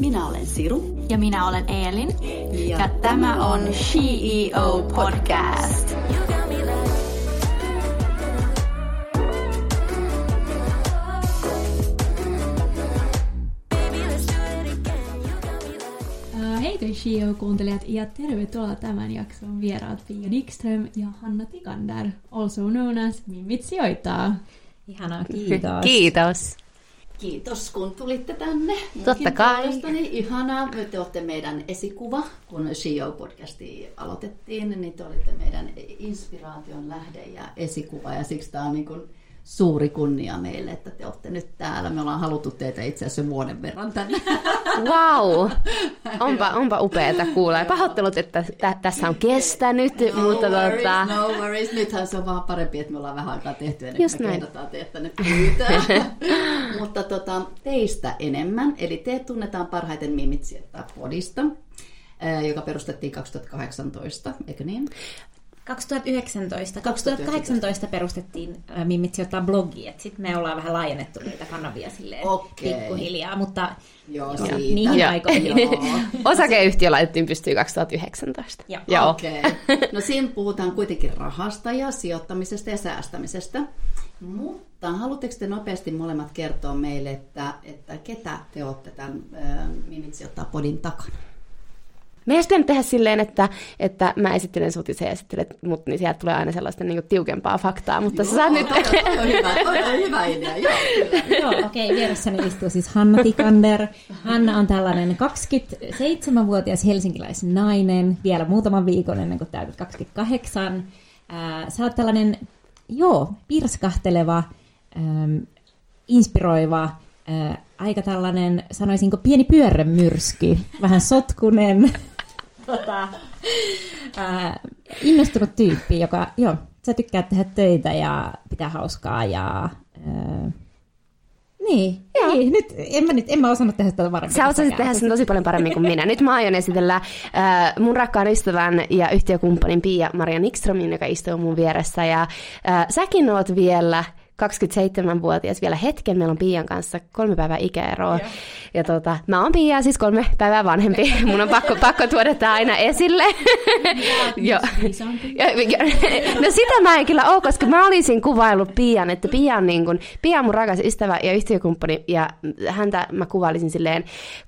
Minä olen Siru. Ja minä olen Eelin. Ja, ja tämä on CEO Podcast. Hei CEO-kuuntelijat ja tervetuloa tämän jakson vieraat Pia Dikström ja Hanna Tikander, also known as Mimmit sijoittaa. Ihanaa, kiitos. Kiitos. Kiitos, kun tulitte tänne. Totta kai. Ihanaa. Te olette meidän esikuva. Kun CEO-podcasti aloitettiin, niin te olitte meidän inspiraation lähde ja esikuva. Ja siksi tämä on niin kuin suuri kunnia meille, että te olette nyt täällä. Me ollaan haluttu teitä itse asiassa vuoden verran tänne. Wow! Onpa, onpa upeata kuulla. Pahoittelut, että t- tässä on kestänyt, no mutta worries, tota... No worries, nythän se on vaan parempi, että me ollaan vähän aikaa tehty ennen Just kuin me teitä tänne pyytää. mutta tota, teistä enemmän, eli te tunnetaan parhaiten Mimit sijoittaa podista, joka perustettiin 2018, eikö niin? 2019. 2018 perustettiin äh, Mimmit sijoittaa blogi, sitten me ollaan vähän laajennettu niitä kanavia silleen Okei. pikkuhiljaa, mutta Joo, joo, siitä. niihin Joo. aikoihin. Joo. Osakeyhtiö laitettiin pystyyn 2019. Joo. Joo. Okei. No siinä puhutaan kuitenkin rahasta ja sijoittamisesta ja säästämisestä. Mutta haluatteko te nopeasti molemmat kertoa meille, että, että ketä te olette tämän äh, Mimit sijoittaa podin takana? Me olisi pitänyt tehdä silleen, että, että mä esittelen sut ja sä esittelet mut, niin sieltä tulee aina sellaista niin tiukempaa faktaa, mutta sä saat nyt... Toi on hyvä, toi on hyvä idea, joo. Joo, okei, vieressäni istuu siis Hanna Tikander. Hanna on tällainen 27-vuotias helsinkiläisnainen, vielä muutaman viikon ennen kuin täytät 28. Ää, Sä oot tällainen, joo, pirskahteleva, äm, inspiroiva, ää, aika tällainen, sanoisinko, pieni pyörremyrsky, vähän sotkunen, tota, ää, innostunut tyyppi, joka, joo, sä tykkäät tehdä töitä ja pitää hauskaa ja... Ää, niin, ei, nyt, en mä, nyt, en mä osannut tehdä tätä varmaan. Sä osasit tehdä sen tosi paljon paremmin kuin minä. Nyt mä aion esitellä äh, mun rakkaan ystävän ja yhtiökumppanin Pia-Maria Nikströmin, joka istuu mun vieressä. Ja äh, säkin oot vielä 27-vuotias vielä hetken. Meillä on Pian kanssa kolme päivää ikäeroa. Ja, ja tota, mä oon Pia, siis kolme päivää vanhempi. Mun on pakko, pakko tuoda tää aina esille. Joo. Ja- ja- No sitä mä en kyllä oo, koska mä olisin kuvaillut Pian, että Pia on, niin kun, Pia on mun rakas ystävä ja yhtiökumppani, ja häntä mä kuvailisin silleen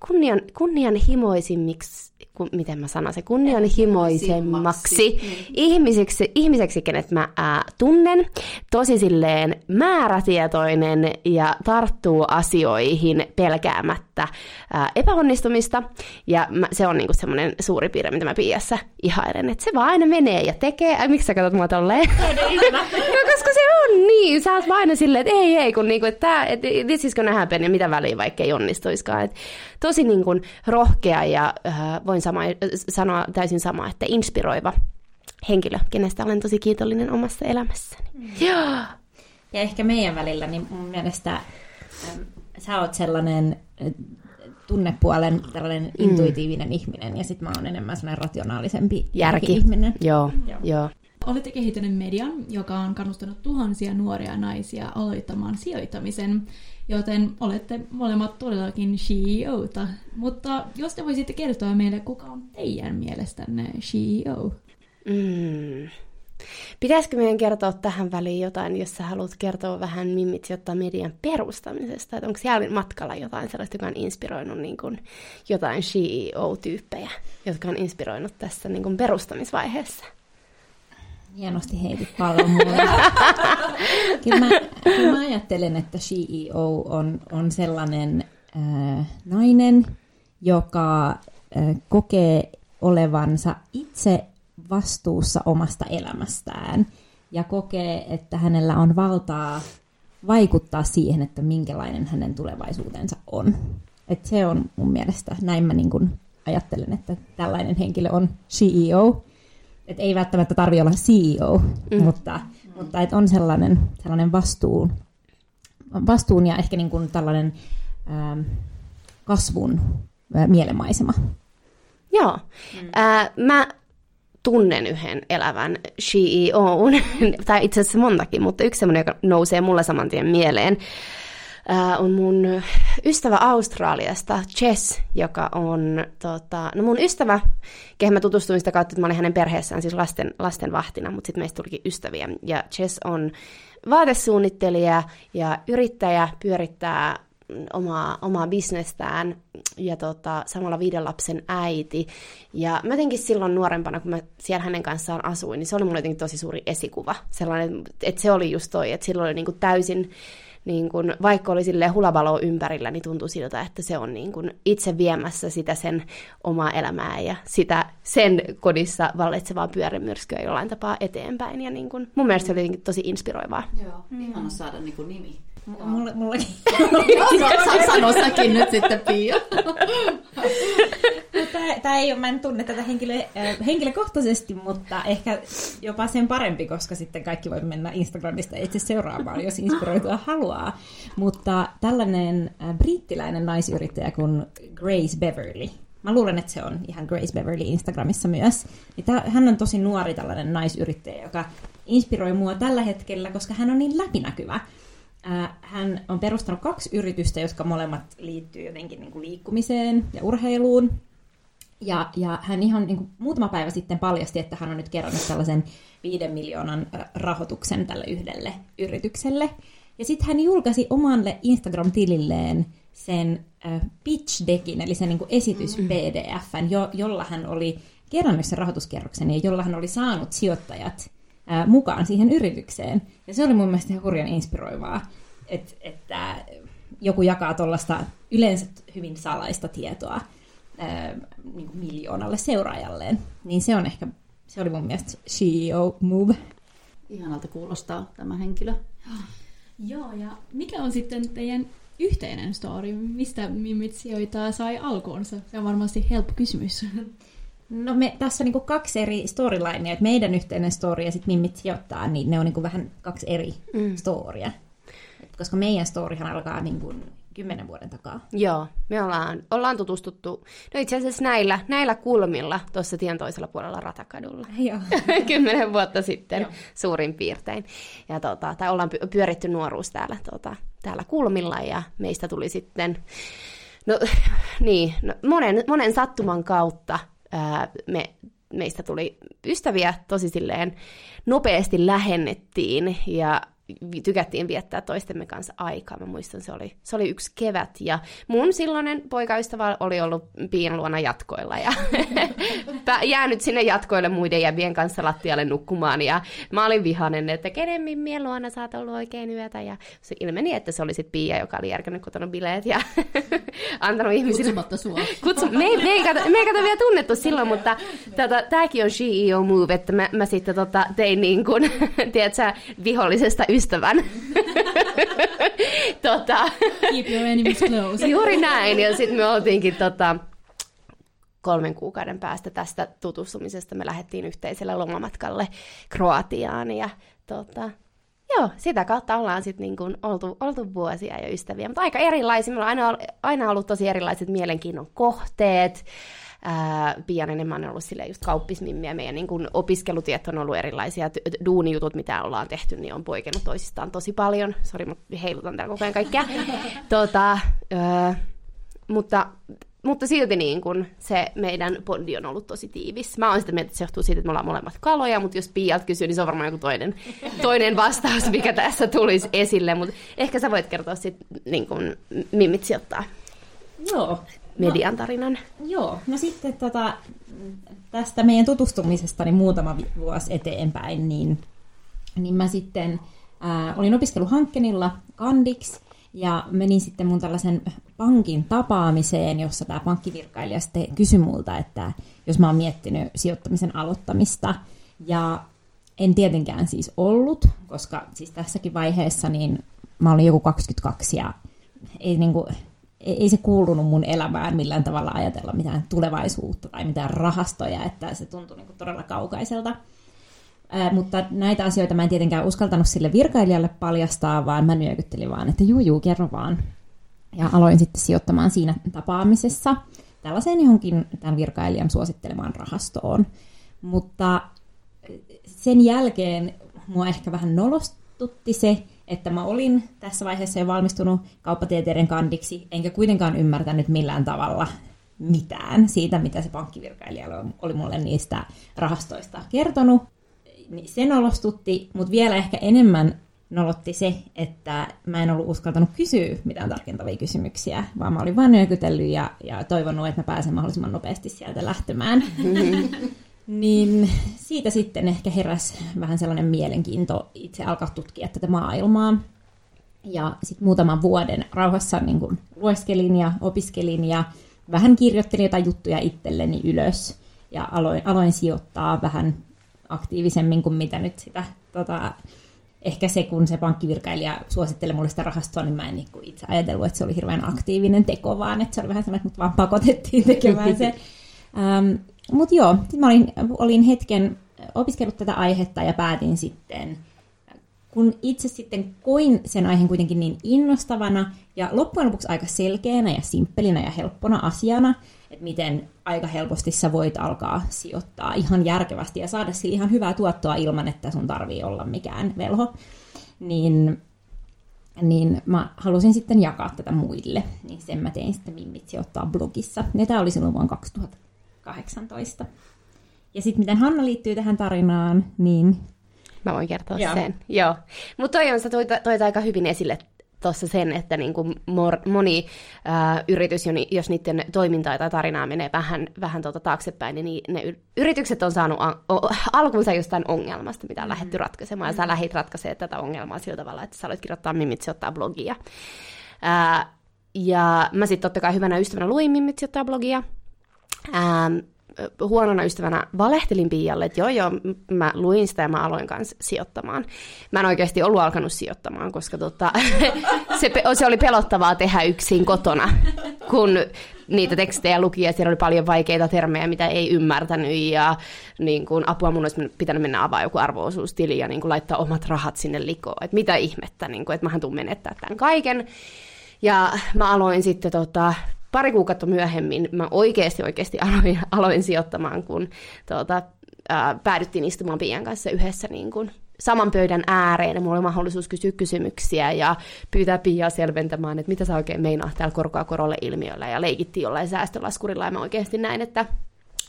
kunnian, kunnianhimoisimmiksi, ku, miten mä sanon se, kunnianhimoisemmaksi ihmiseksi, ihmiseksi, kenet mä ää, tunnen, tosi silleen määrätietoinen ja tarttuu asioihin pelkäämättä ää, epäonnistumista, ja mä, se on niinku semmoinen suuri piirre, mitä mä Piassa ihailen, että se vaan aina menee ja tekee, ai miksi sä katsot mua tolleen? no koska se on niin, sä oot vaan aina silleen, että ei, ei, kun niinku, että tää, et, this is gonna happen, ja mitä väliä, vaikka ei onnistuiskaan. Et tosi niin kuin rohkea ja äh, voin sama, äh, sanoa täysin sama, että inspiroiva henkilö, kenestä olen tosi kiitollinen omassa elämässäni. Mm. Joo. Ja ehkä meidän välillä, niin mun mielestä äm, sä oot sellainen äh, tunnepuolen tällainen mm. intuitiivinen ihminen, ja sitten mä oon enemmän sellainen rationaalisempi Järki. ihminen. Joo, joo. joo. Olette kehittäneet median, joka on kannustanut tuhansia nuoria naisia aloittamaan sijoittamisen, joten olette molemmat todellakin CEOta. Mutta jos te voisitte kertoa meille, kuka on teidän mielestänne CEO? Mm. Pitäisikö meidän kertoa tähän väliin jotain, jos sä haluat kertoa vähän Mimmit jotta median perustamisesta? Että onko siellä matkalla jotain sellaista, joka on inspiroinut niin kuin, jotain CEO-tyyppejä, jotka on inspiroinut tässä niin kuin, perustamisvaiheessa? Hienosti heitit pallon mulle. kyllä, mä, kyllä mä ajattelen, että CEO on, on sellainen äh, nainen, joka äh, kokee olevansa itse vastuussa omasta elämästään ja kokee, että hänellä on valtaa vaikuttaa siihen, että minkälainen hänen tulevaisuutensa on. Et se on mun mielestä, näin mä niin kun ajattelen, että tällainen henkilö on CEO. Et ei välttämättä tarvi olla CEO, mm. mutta, mutta et on sellainen, sellainen vastuun, vastuun ja ehkä niin kuin tällainen ähm, kasvun äh, mielemaisema. Joo. Mm. Äh, mä tunnen yhden elävän CEOn, tai itse asiassa montakin, mutta yksi semmoinen, joka nousee mulle saman tien mieleen, äh, on mun ystävä Australiasta, Chess, joka on tota, no mun ystävä, kehen mä tutustuin sitä kautta, että mä olin hänen perheessään siis lasten, lasten vahtina, mutta sitten meistä tulikin ystäviä. Ja Chess on vaatesuunnittelija ja yrittäjä, pyörittää omaa, omaa bisnestään ja tota, samalla viiden lapsen äiti. Ja mä jotenkin silloin nuorempana, kun mä siellä hänen kanssaan asuin, niin se oli mulle jotenkin tosi suuri esikuva. Sellainen, että se oli just toi, että silloin oli niin kuin täysin niin kun, vaikka oli sille hulavalo ympärillä, niin tuntui siltä, että se on niin kun itse viemässä sitä sen omaa elämää ja sitä sen kodissa vallitsevaa pyörämyrskyä jollain tapaa eteenpäin. Ja niin kun, mun mielestä se oli tosi inspiroivaa. Joo, ihana saada niin kuin nimi. Mulle, mullekin. Sano säkin nyt sitten, Pia. Tämä, tämä ei ole, mä en tunne tätä henkilö, äh, henkilökohtaisesti, mutta ehkä jopa sen parempi, koska sitten kaikki voi mennä Instagramista itse seuraamaan, jos inspiroitua haluaa. Mutta tällainen äh, brittiläinen naisyrittäjä kuin Grace Beverly, mä luulen, että se on ihan Grace Beverly Instagramissa myös. Hän on tosi nuori tällainen naisyrittäjä, joka inspiroi mua tällä hetkellä, koska hän on niin läpinäkyvä. Äh, hän on perustanut kaksi yritystä, jotka molemmat liittyy jotenkin niin kuin liikkumiseen ja urheiluun. Ja, ja hän ihan niin kuin muutama päivä sitten paljasti, että hän on nyt kerännyt tällaisen viiden miljoonan äh, rahoituksen tälle yhdelle yritykselle. Ja sitten hän julkaisi omalle Instagram-tililleen sen äh, pitch deckin, eli sen niin kuin esitys PDFn, jo, jolla hän oli kerännyt sen rahoituskerroksen ja jolla hän oli saanut sijoittajat ää, mukaan siihen yritykseen. Ja se oli mun mielestä ihan hurjan inspiroivaa, että, että joku jakaa tuollaista yleensä hyvin salaista tietoa ää, niin kuin miljoonalle seuraajalleen. Niin se on ehkä, se oli mun mielestä CEO move. Ihanalta kuulostaa tämä henkilö. Joo, ja mikä on sitten teidän yhteinen story? Mistä Mimmit sijoittaa sai alkuunsa? Se on varmasti helppo kysymys. No me, tässä on niin kaksi eri storylinea, että meidän yhteinen story ja sitten Mimmit sijoittaa, niin ne on niin vähän kaksi eri mm. storya. Et koska meidän storyhan alkaa niin kuin kymmenen vuoden takaa. Joo, me ollaan, ollaan tutustuttu, no itse asiassa näillä, näillä kulmilla tuossa tien toisella puolella Ratakadulla. Joo. Kymmenen vuotta sitten Joo. suurin piirtein. Ja tota, tai ollaan py- pyöritty nuoruus täällä, tota, täällä kulmilla ja meistä tuli sitten, no niin, no, monen, monen sattuman kautta ää, me, meistä tuli ystäviä tosi silleen nopeasti lähennettiin ja tykättiin viettää toistemme kanssa aikaa. Mä muistan, se oli, se oli yksi kevät ja mun silloinen poikaystävä oli ollut Piin luona jatkoilla ja jäänyt sinne jatkoille muiden jävien kanssa lattialle nukkumaan ja mä olin vihanen, että kenen mimmien luona sä oot ollut oikein yötä ja se ilmeni, että se oli sit Pia, joka oli järkännyt kotona bileet ja antanut ihmisille Kutsumatta sua. Kutsu, me, ei, me, ei kato, me ei kato vielä tunnettu silloin, mutta tota, tämäkin on CEO move, että mä, mä sitten tota, tein niin kuin, tiedätkö, vihollisesta ystävän. tota, Keep your enemies close. juuri näin, ja sitten me oltiinkin tota, kolmen kuukauden päästä tästä tutustumisesta me lähdettiin yhteiselle lomamatkalle Kroatiaan, ja tota, Joo, sitä kautta ollaan sitten niin kuin oltu, oltu vuosia jo ystäviä, mutta aika erilaisia. Meillä on aina, aina ollut tosi erilaiset mielenkiinnon kohteet. Ää, Pian enemmän on ollut sille just kauppismimmiä. Meidän niin kuin opiskelutiet on ollut erilaisia. T- Duunijutut, mitä ollaan tehty, niin on poikennut toisistaan tosi paljon. Sori, mä heilutan täällä koko ajan kaikkea. tota, ää, mutta mutta silti niin kun se meidän bondi on ollut tosi tiivis. Mä oon sitä mieltä, että se johtuu siitä, että me ollaan molemmat kaloja, mutta jos Piat kysyy, niin se on varmaan joku toinen, toinen vastaus, mikä tässä tulisi esille. Mutta ehkä sä voit kertoa sitten, niin kun Mimmit sijoittaa Joo. Median tarinan. Joo, no sitten tota, tästä meidän tutustumisesta niin muutama vuosi eteenpäin, niin, niin mä sitten ää, olin opiskeluhankkenilla kandiksi ja menin sitten mun tällaisen pankin tapaamiseen, jossa tämä pankkivirkailija sitten kysyi multa, että jos mä oon miettinyt sijoittamisen aloittamista. Ja en tietenkään siis ollut, koska siis tässäkin vaiheessa niin mä olin joku 22 ja ei, niinku, ei se kuulunut mun elämään millään tavalla ajatella mitään tulevaisuutta tai mitään rahastoja, että se tuntui niinku todella kaukaiselta. Ää, mutta näitä asioita mä en tietenkään uskaltanut sille virkailijalle paljastaa, vaan mä nyökyttelin vaan, että juu, juu, kerro vaan. Ja aloin sitten sijoittamaan siinä tapaamisessa tällaiseen johonkin tämän virkailijan suosittelemaan rahastoon. Mutta sen jälkeen mua ehkä vähän nolostutti se, että mä olin tässä vaiheessa jo valmistunut kauppatieteiden kandiksi, enkä kuitenkaan ymmärtänyt millään tavalla mitään siitä, mitä se pankkivirkailija oli mulle niistä rahastoista kertonut. Niin se nolostutti, mutta vielä ehkä enemmän nolotti se, että mä en ollut uskaltanut kysyä mitään tarkentavia kysymyksiä, vaan mä olin vain nyökytellyt ja, ja toivonut, että mä pääsen mahdollisimman nopeasti sieltä lähtemään. niin siitä sitten ehkä heräs vähän sellainen mielenkiinto itse alkaa tutkia tätä maailmaa. Ja sitten muutaman vuoden rauhassa niin kun lueskelin ja opiskelin ja vähän kirjoittelin jotain juttuja itselleni ylös. Ja aloin, aloin sijoittaa vähän aktiivisemmin kuin mitä nyt sitä tota, ehkä se, kun se pankkivirkailija suositteli mulle sitä rahastoa, niin mä en niin itse ajatellut, että se oli hirveän aktiivinen teko, vaan että se oli vähän sellainen, että mut vaan pakotettiin tekemään se. Mutta joo, mä olin, olin hetken opiskellut tätä aihetta ja päätin sitten, kun itse sitten koin sen aiheen kuitenkin niin innostavana ja loppujen lopuksi aika selkeänä ja simppelinä ja helppona asiana, että miten aika helposti sä voit alkaa sijoittaa ihan järkevästi ja saada sille ihan hyvää tuottoa ilman, että sun tarvii olla mikään velho, niin, niin mä halusin sitten jakaa tätä muille. Niin sen mä tein sitten Mimmit sijoittaa blogissa. Ja tämä oli silloin vuonna 2018. Ja sitten miten Hanna liittyy tähän tarinaan, niin Mä voin kertoa Joo. sen. Joo. Mutta toi on, sä toit, toit aika hyvin esille tuossa sen, että niin kuin moni ää, yritys, jos niiden toimintaa tai tarinaa menee vähän, vähän tuota taaksepäin, niin ne yritykset on saanut a- o- alkunsa jostain ongelmasta, mitä on mm-hmm. lähdetty ratkaisemaan. Mm-hmm. Ja sä lähdit ratkaisemaan tätä ongelmaa sillä tavalla, että sä aloit kirjoittaa Mimit ottaa blogia. Ää, ja mä sitten totta kai hyvänä ystävänä luin Mimit ottaa blogia. Ää, huonona ystävänä valehtelin Pialle, että joo joo, mä luin sitä ja mä aloin kanssa sijoittamaan. Mä en oikeasti ollut alkanut sijoittamaan, koska tota, se, se oli pelottavaa tehdä yksin kotona, kun niitä tekstejä luki ja siellä oli paljon vaikeita termejä, mitä ei ymmärtänyt ja niin kun, apua mun olisi pitänyt mennä avaa joku arvoosuustili ja niin kun, laittaa omat rahat sinne likoon. Että mitä ihmettä, niin kun, että mähän tuun menettää tämän kaiken. Ja mä aloin sitten tota, pari kuukautta myöhemmin mä oikeasti oikeasti aloin, aloin sijoittamaan, kun tuota, ää, päädyttiin istumaan Pian kanssa yhdessä niin kuin, saman pöydän ääreen. Ja mulla oli mahdollisuus kysyä kysymyksiä ja pyytää Piaa selventämään, että mitä sä oikein meinaa täällä korkoa korolle ilmiöllä. Ja leikittiin jollain säästölaskurilla ja mä oikeasti näin, että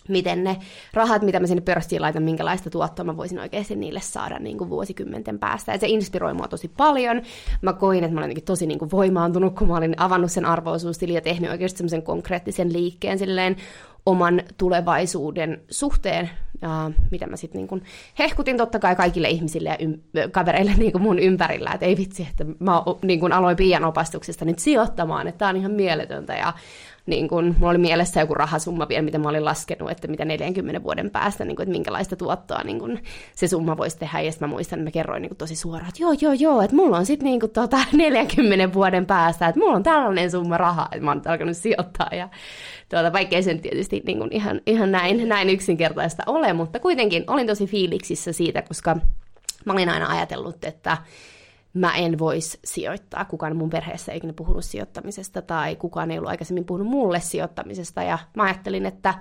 miten ne rahat, mitä mä sinne pörssiin laitan, minkälaista tuottoa mä voisin oikeasti niille saada niin kuin vuosikymmenten päästä. Ja se inspiroi mua tosi paljon. Mä koin, että mä olen tosi niin kuin voimaantunut, kun mä olin avannut sen arvoisuustili ja tehnyt oikeasti semmoisen konkreettisen liikkeen silleen oman tulevaisuuden suhteen, ja mitä mä sitten niin hehkutin totta kai kaikille ihmisille ja ym- kavereille niin mun ympärillä, että ei vitsi, että mä niin aloin pian opastuksesta nyt sijoittamaan, että tää on ihan mieletöntä ja niin kun, mulla oli mielessä joku rahasumma vielä, mitä mä olin laskenut, että mitä 40 vuoden päästä, niin kun, että minkälaista tuottoa niin kun, se summa voisi tehdä. Ja sitten mä muistan, että mä kerroin niin kun, tosi suoraan, että joo, joo, joo, että mulla on sitten niin tota, 40 vuoden päästä, että mulla on tällainen summa rahaa, että mä oon alkanut sijoittaa. Ja tuota, vaikkei sen tietysti niin kun, ihan, ihan näin, näin yksinkertaista ole, mutta kuitenkin olin tosi fiiliksissä siitä, koska mä olin aina ajatellut, että mä en voisi sijoittaa. Kukaan mun perheessä ei ikinä puhunut sijoittamisesta tai kukaan ei ollut aikaisemmin puhunut mulle sijoittamisesta. Ja mä ajattelin, että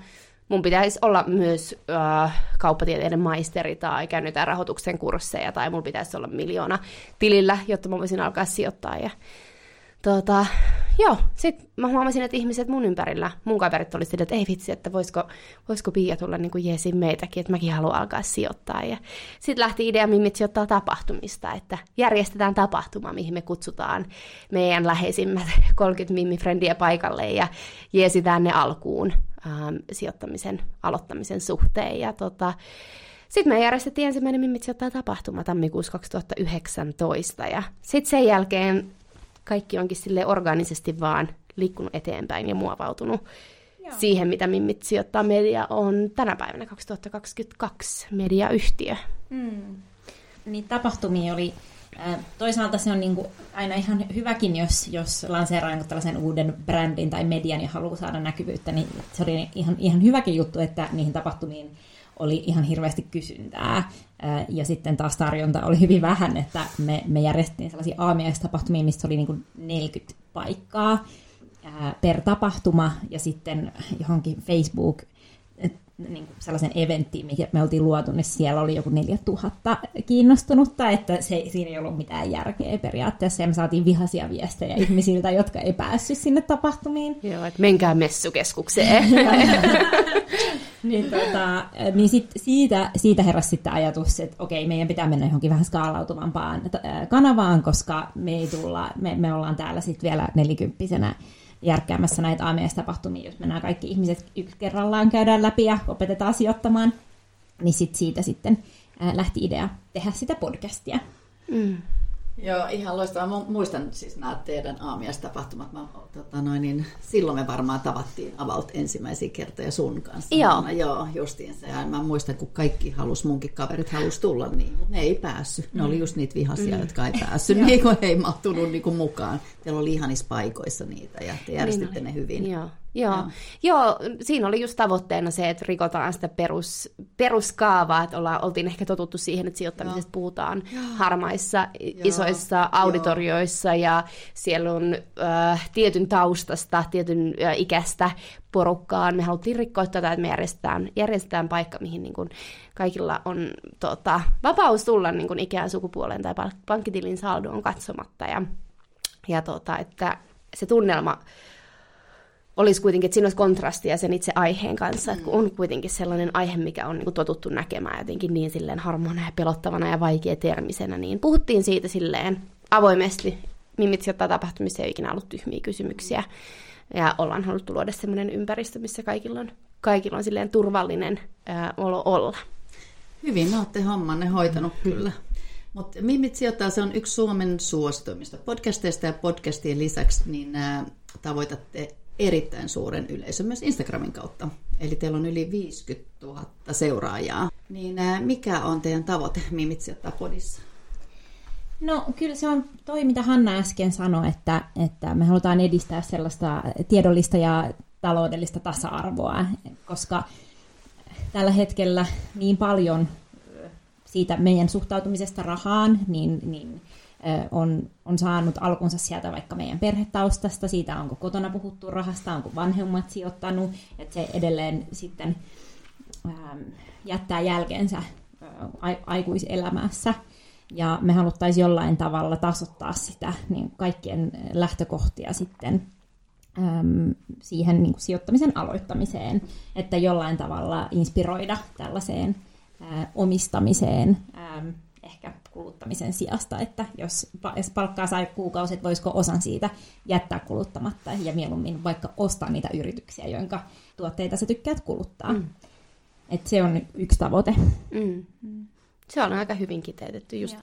mun pitäisi olla myös äh, kauppatieteiden maisteri tai käynyt rahoituksen kursseja tai mulla pitäisi olla miljoona tilillä, jotta mä voisin alkaa sijoittaa. Ja tota, joo, sitten mä huomasin, että ihmiset mun ympärillä, mun kaverit oli sille, että ei vitsi, että voisiko, voisiko Pia tulla niin kuin jeesin meitäkin, että mäkin haluan alkaa sijoittaa. Ja sitten lähti idea Mimmit sijoittaa tapahtumista, että järjestetään tapahtuma, mihin me kutsutaan meidän läheisimmät 30 Mimmi-frendiä paikalle ja jeesitään ne alkuun ähm, sijoittamisen aloittamisen suhteen. Ja tota, sitten me järjestettiin ensimmäinen Mimmit sijoittaa tapahtuma tammikuussa 2019 ja sitten sen jälkeen kaikki onkin sille organisesti vaan liikkunut eteenpäin ja muovautunut Joo. siihen, mitä Mimmit sijoittaa media on tänä päivänä 2022 mediayhtiö. Mm. Niin tapahtumia oli, toisaalta se on niin kuin aina ihan hyväkin, jos, jos lanseeraa niin tällaisen uuden brändin tai median ja haluaa saada näkyvyyttä, niin se oli ihan, ihan hyväkin juttu, että niihin tapahtumiin oli ihan hirveästi kysyntää. Ja sitten taas tarjonta oli hyvin vähän, että me, me järjestettiin sellaisia aamiaistapahtumia, missä oli niin kuin 40 paikkaa per tapahtuma ja sitten johonkin Facebook niin kuin sellaisen eventtiin, mikä me oltiin luotu, niin siellä oli joku 4000 kiinnostunutta, että se, siinä ei ollut mitään järkeä periaatteessa. Ja me saatiin vihaisia viestejä ihmisiltä, jotka ei päässyt sinne tapahtumiin. Joo, että menkää messukeskukseen. niin tota, niin sit siitä, siitä heräsi sitten ajatus, että okei, meidän pitää mennä johonkin vähän skaalautuvampaan kanavaan, koska me ei tulla, me, me ollaan täällä sitten vielä nelikymppisenä järkkäämässä näitä AMS-tapahtumia, jos mennään kaikki ihmiset yksi kerrallaan käydään läpi ja opetetaan sijoittamaan, niin sit siitä sitten lähti idea tehdä sitä podcastia. Mm. Joo, ihan loistavaa. Mä muistan siis nämä teidän aamiaistapahtumat. Mä, tota noin, niin silloin me varmaan tavattiin Avaut ensimmäisiä kertoja sun kanssa. Joo. Mä, joo, justiin se. Mä muistan, kun kaikki halus, munkin kaverit halus tulla, niin, ne ei päässyt. Ne mm. oli just niitä vihaisia, mm. jotka ei päässyt, niin kuin ei mahtunut niin kuin mukaan. Teillä oli ihanissa paikoissa niitä ja te järjestitte niin ne hyvin. Joo. Joo. Joo. Joo, siinä oli just tavoitteena se, että rikotaan sitä perus, peruskaavaa, että ollaan, oltiin ehkä totuttu siihen, että sijoittamisesta Joo. puhutaan Joo. harmaissa, Joo. isoissa auditorioissa Joo. ja siellä on äh, tietyn taustasta, tietyn äh, ikästä porukkaan. Me haluttiin rikkoa tätä, että me järjestetään, järjestetään paikka, mihin niin kuin kaikilla on tota, vapaus tulla niin kuin ikään, sukupuoleen tai pankkitilin saldoon katsomatta ja, ja tota, että se tunnelma olisi kuitenkin, että siinä olisi kontrastia sen itse aiheen kanssa, mm. että kun on kuitenkin sellainen aihe, mikä on niin totuttu näkemään jotenkin niin silleen harmona ja pelottavana ja vaikea termisenä, niin puhuttiin siitä silleen avoimesti. Mimit sijoittaa tapahtumissa ei ole ikinä ollut tyhmiä kysymyksiä. Ja ollaan haluttu luoda sellainen ympäristö, missä kaikilla on, kaikilla on silleen turvallinen ää, olo olla. Hyvin olette hommanne hoitanut kyllä. Mutta Mimit sijoittaa, se on yksi Suomen suosituimmista podcasteista ja podcastien lisäksi niin ää, tavoitatte erittäin suuren yleisön myös Instagramin kautta. Eli teillä on yli 50 000 seuraajaa. Niin mikä on teidän tavoite Mimit sijoittaa podissa? No kyllä se on toi, mitä Hanna äsken sanoi, että, että me halutaan edistää sellaista tiedollista ja taloudellista tasa-arvoa, koska tällä hetkellä niin paljon siitä meidän suhtautumisesta rahaan, niin, niin on, on saanut alkunsa sieltä vaikka meidän perhetaustasta, siitä onko kotona puhuttu rahasta, onko vanhemmat sijoittanut, että se edelleen sitten ähm, jättää jälkeensä aikuiselämässä. Ja me haluttaisiin jollain tavalla tasoittaa sitä niin kaikkien lähtökohtia sitten äm, siihen niin kuin sijoittamisen aloittamiseen, että jollain tavalla inspiroida tällaiseen omistamiseen, äm, ehkä kuluttamisen sijasta, että jos, jos palkkaa sai kuukausi, että voisiko osan siitä jättää kuluttamatta ja mieluummin vaikka ostaa niitä yrityksiä, joiden tuotteita sä tykkäät kuluttaa. Mm. Et se on yksi tavoite. Mm. Se on aika hyvin kiteytetty just. Ja.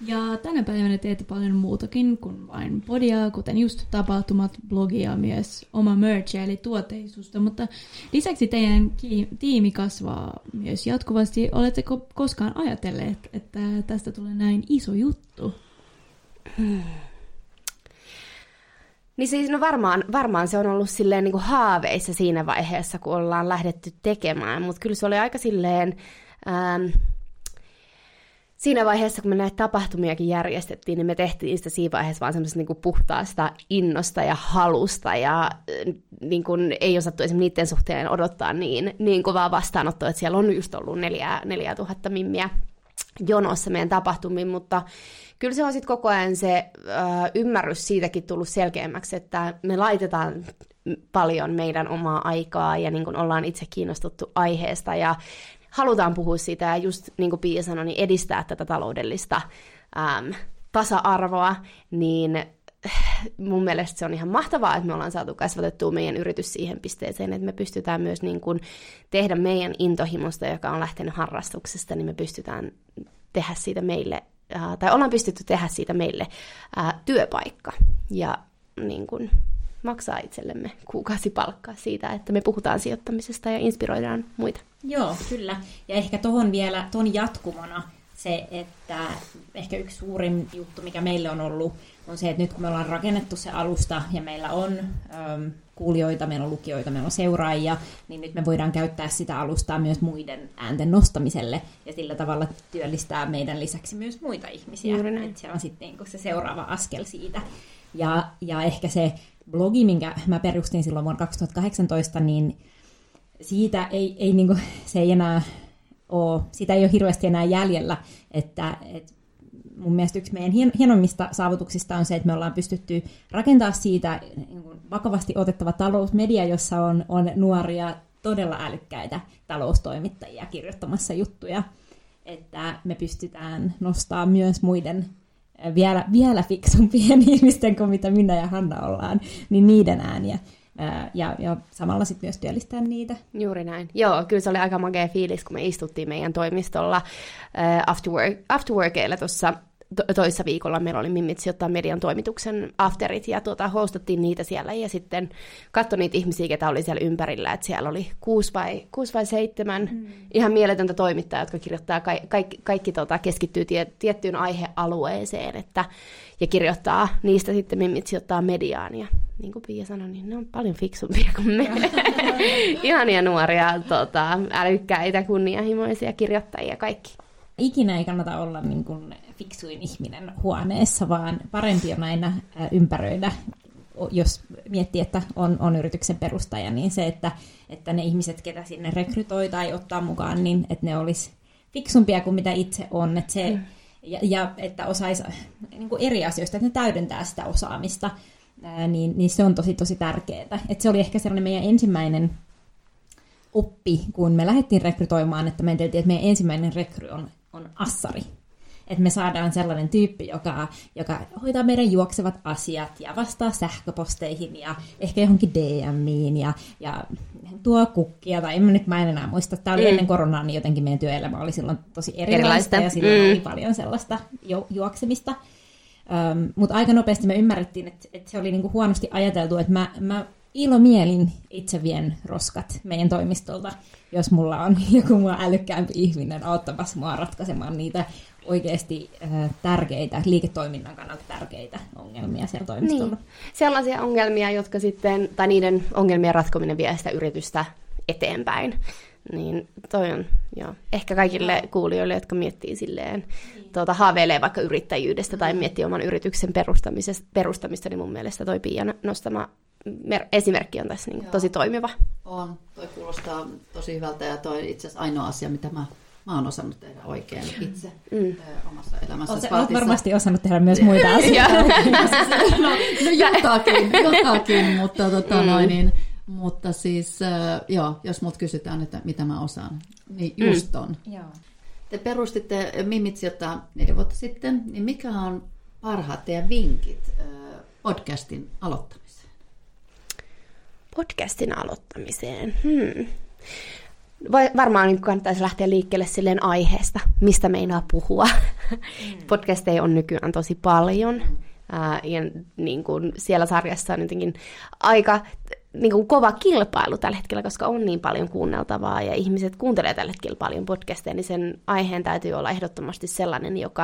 Ja tänä päivänä teette paljon muutakin kuin vain podia, kuten just tapahtumat, blogia, myös oma merch eli tuotteisusta, mutta lisäksi teidän tiimi kasvaa myös jatkuvasti. Oletteko koskaan ajatelleet, että tästä tulee näin iso juttu? Hmm. Niin siis no varmaan, varmaan se on ollut silleen niin kuin haaveissa siinä vaiheessa, kun ollaan lähdetty tekemään, mutta kyllä se oli aika silleen... Ähm, siinä vaiheessa, kun me näitä tapahtumiakin järjestettiin, niin me tehtiin sitä siinä vaiheessa vaan semmoisesta niin puhtaasta innosta ja halusta, ja äh, niin kuin, ei osattu esimerkiksi niiden suhteen odottaa niin, niin kovaa vastaanottoa, että siellä on just ollut neljä, neljä tuhatta mimmiä jonossa meidän tapahtumiin, mutta kyllä se on sitten koko ajan se ö, äh, ymmärrys siitäkin tullut selkeämmäksi, että me laitetaan paljon meidän omaa aikaa ja niin kuin ollaan itse kiinnostuttu aiheesta ja halutaan puhua siitä ja just niin kuin Pia sanoi, niin edistää tätä taloudellista äm, tasa-arvoa, niin mun mielestä se on ihan mahtavaa, että me ollaan saatu kasvatettua meidän yritys siihen pisteeseen, että me pystytään myös niin kuin tehdä meidän intohimosta, joka on lähtenyt harrastuksesta, niin me pystytään tehdä siitä meille, äh, tai ollaan pystytty tehdä siitä meille äh, työpaikka. Ja niin kuin, maksaa itsellemme kuukausipalkkaa siitä, että me puhutaan sijoittamisesta ja inspiroidaan muita. Joo, kyllä. Ja ehkä tuohon vielä, tuon jatkumona se, että ehkä yksi suurin juttu, mikä meille on ollut, on se, että nyt kun me ollaan rakennettu se alusta ja meillä on äm, kuulijoita, meillä on lukijoita, meillä on seuraajia, niin nyt me voidaan käyttää sitä alustaa myös muiden äänten nostamiselle ja sillä tavalla työllistää meidän lisäksi myös muita ihmisiä. Että se on sitten niin se seuraava askel siitä. Ja, ja ehkä se blogi, minkä mä perustin silloin vuonna 2018, niin siitä ei, ei niinku, se ei enää ole, sitä ei ole hirveästi enää jäljellä, että, että mun mielestä yksi meidän hienommista saavutuksista on se, että me ollaan pystytty rakentaa siitä niin vakavasti otettava talousmedia, jossa on, on nuoria todella älykkäitä taloustoimittajia kirjoittamassa juttuja, että me pystytään nostamaan myös muiden vielä, vielä fiksumpien ihmisten kuin mitä minä ja Hanna ollaan, niin niiden ääniä. Ja, ja samalla sitten myös työllistää niitä. Juuri näin. Joo, kyllä se oli aika magea fiilis, kun me istuttiin meidän toimistolla after, work, after workeilla tuossa to- toissa viikolla meillä oli Mimitsi ottaa median toimituksen afterit ja tuota, hostattiin niitä siellä ja sitten katsoi niitä ihmisiä, ketä oli siellä ympärillä, että siellä oli kuusi vai, kuusi vai seitsemän mm. ihan mieletöntä toimittajaa, jotka kirjoittaa, ka- kaikki, kaikki tota, keskittyy tie- tiettyyn aihealueeseen että, ja kirjoittaa niistä sitten Mimitsi ottaa mediaan ja niin kuin Pia sanoi, niin ne on paljon fiksumpia kuin me. Ihania nuoria, tota, älykkäitä, kunnianhimoisia kirjoittajia kaikki ikinä ei kannata olla niin kuin fiksuin ihminen huoneessa, vaan parempi on aina ympäröidä, jos miettii, että on, on yrityksen perustaja, niin se, että, että ne ihmiset, ketä sinne rekrytoi tai ottaa mukaan, niin että ne olisi fiksumpia kuin mitä itse on. Että se, mm. ja, ja että osaisi niin kuin eri asioista, että ne täydentää sitä osaamista, ää, niin, niin se on tosi tosi tärkeää. Että se oli ehkä sellainen meidän ensimmäinen oppi, kun me lähdettiin rekrytoimaan, että me että meidän ensimmäinen rekry on on assari. Että me saadaan sellainen tyyppi, joka, joka hoitaa meidän juoksevat asiat ja vastaa sähköposteihin ja ehkä johonkin DMiin ja, ja tuo kukkia, tai en mä nyt mä en enää muista. Tämä oli mm. ennen koronaa, niin jotenkin meidän työelämä oli silloin tosi erilaista, erilaista. ja silloin mm. oli paljon sellaista ju- juoksemista. Um, Mutta aika nopeasti me ymmärrettiin, että, että se oli niinku huonosti ajateltu, että mä, mä ilomielin itse vien roskat meidän toimistolta, jos mulla on joku mua älykkäämpi ihminen auttamassa mua ratkaisemaan niitä oikeasti äh, tärkeitä, liiketoiminnan kannalta tärkeitä ongelmia siellä toimistolla. Niin. Sellaisia ongelmia, jotka sitten, tai niiden ongelmien ratkominen vie sitä yritystä eteenpäin. Niin toi on, joo. Ehkä kaikille kuulijoille, jotka miettii silleen, niin. tuota, haaveilee vaikka yrittäjyydestä tai miettii oman yrityksen perustamisesta, perustamista, niin mun mielestä toi Pia nostama mer- esimerkki on tässä niin tosi toimiva. On. Toi kuulostaa tosi hyvältä ja toi itse asiassa ainoa asia, mitä mä, mä oon osannut tehdä oikein itse mm. omassa elämässä. Olet, olet varmasti osannut tehdä myös muita asioita. no, no jotakin, jotakin, mutta, tota, mm. noin, niin, mutta siis äh, joo, jos mut kysytään, että mitä mä osaan, niin mm. just on. Mm. Joo. Te perustitte Mimitsiota neljä vuotta sitten, niin mikä on parhaat teidän vinkit äh, podcastin aloittamiseen? podcastin aloittamiseen. Hmm. Varmaan niin kannattaisi lähteä liikkeelle silleen aiheesta, mistä meinaa puhua. Mm. Podcasteja on nykyään tosi paljon. Ää, ja niin kuin siellä sarjassa on jotenkin aika niin kuin kova kilpailu tällä hetkellä, koska on niin paljon kuunneltavaa ja ihmiset kuuntelee tällä hetkellä paljon podcasteja, niin sen aiheen täytyy olla ehdottomasti sellainen, joka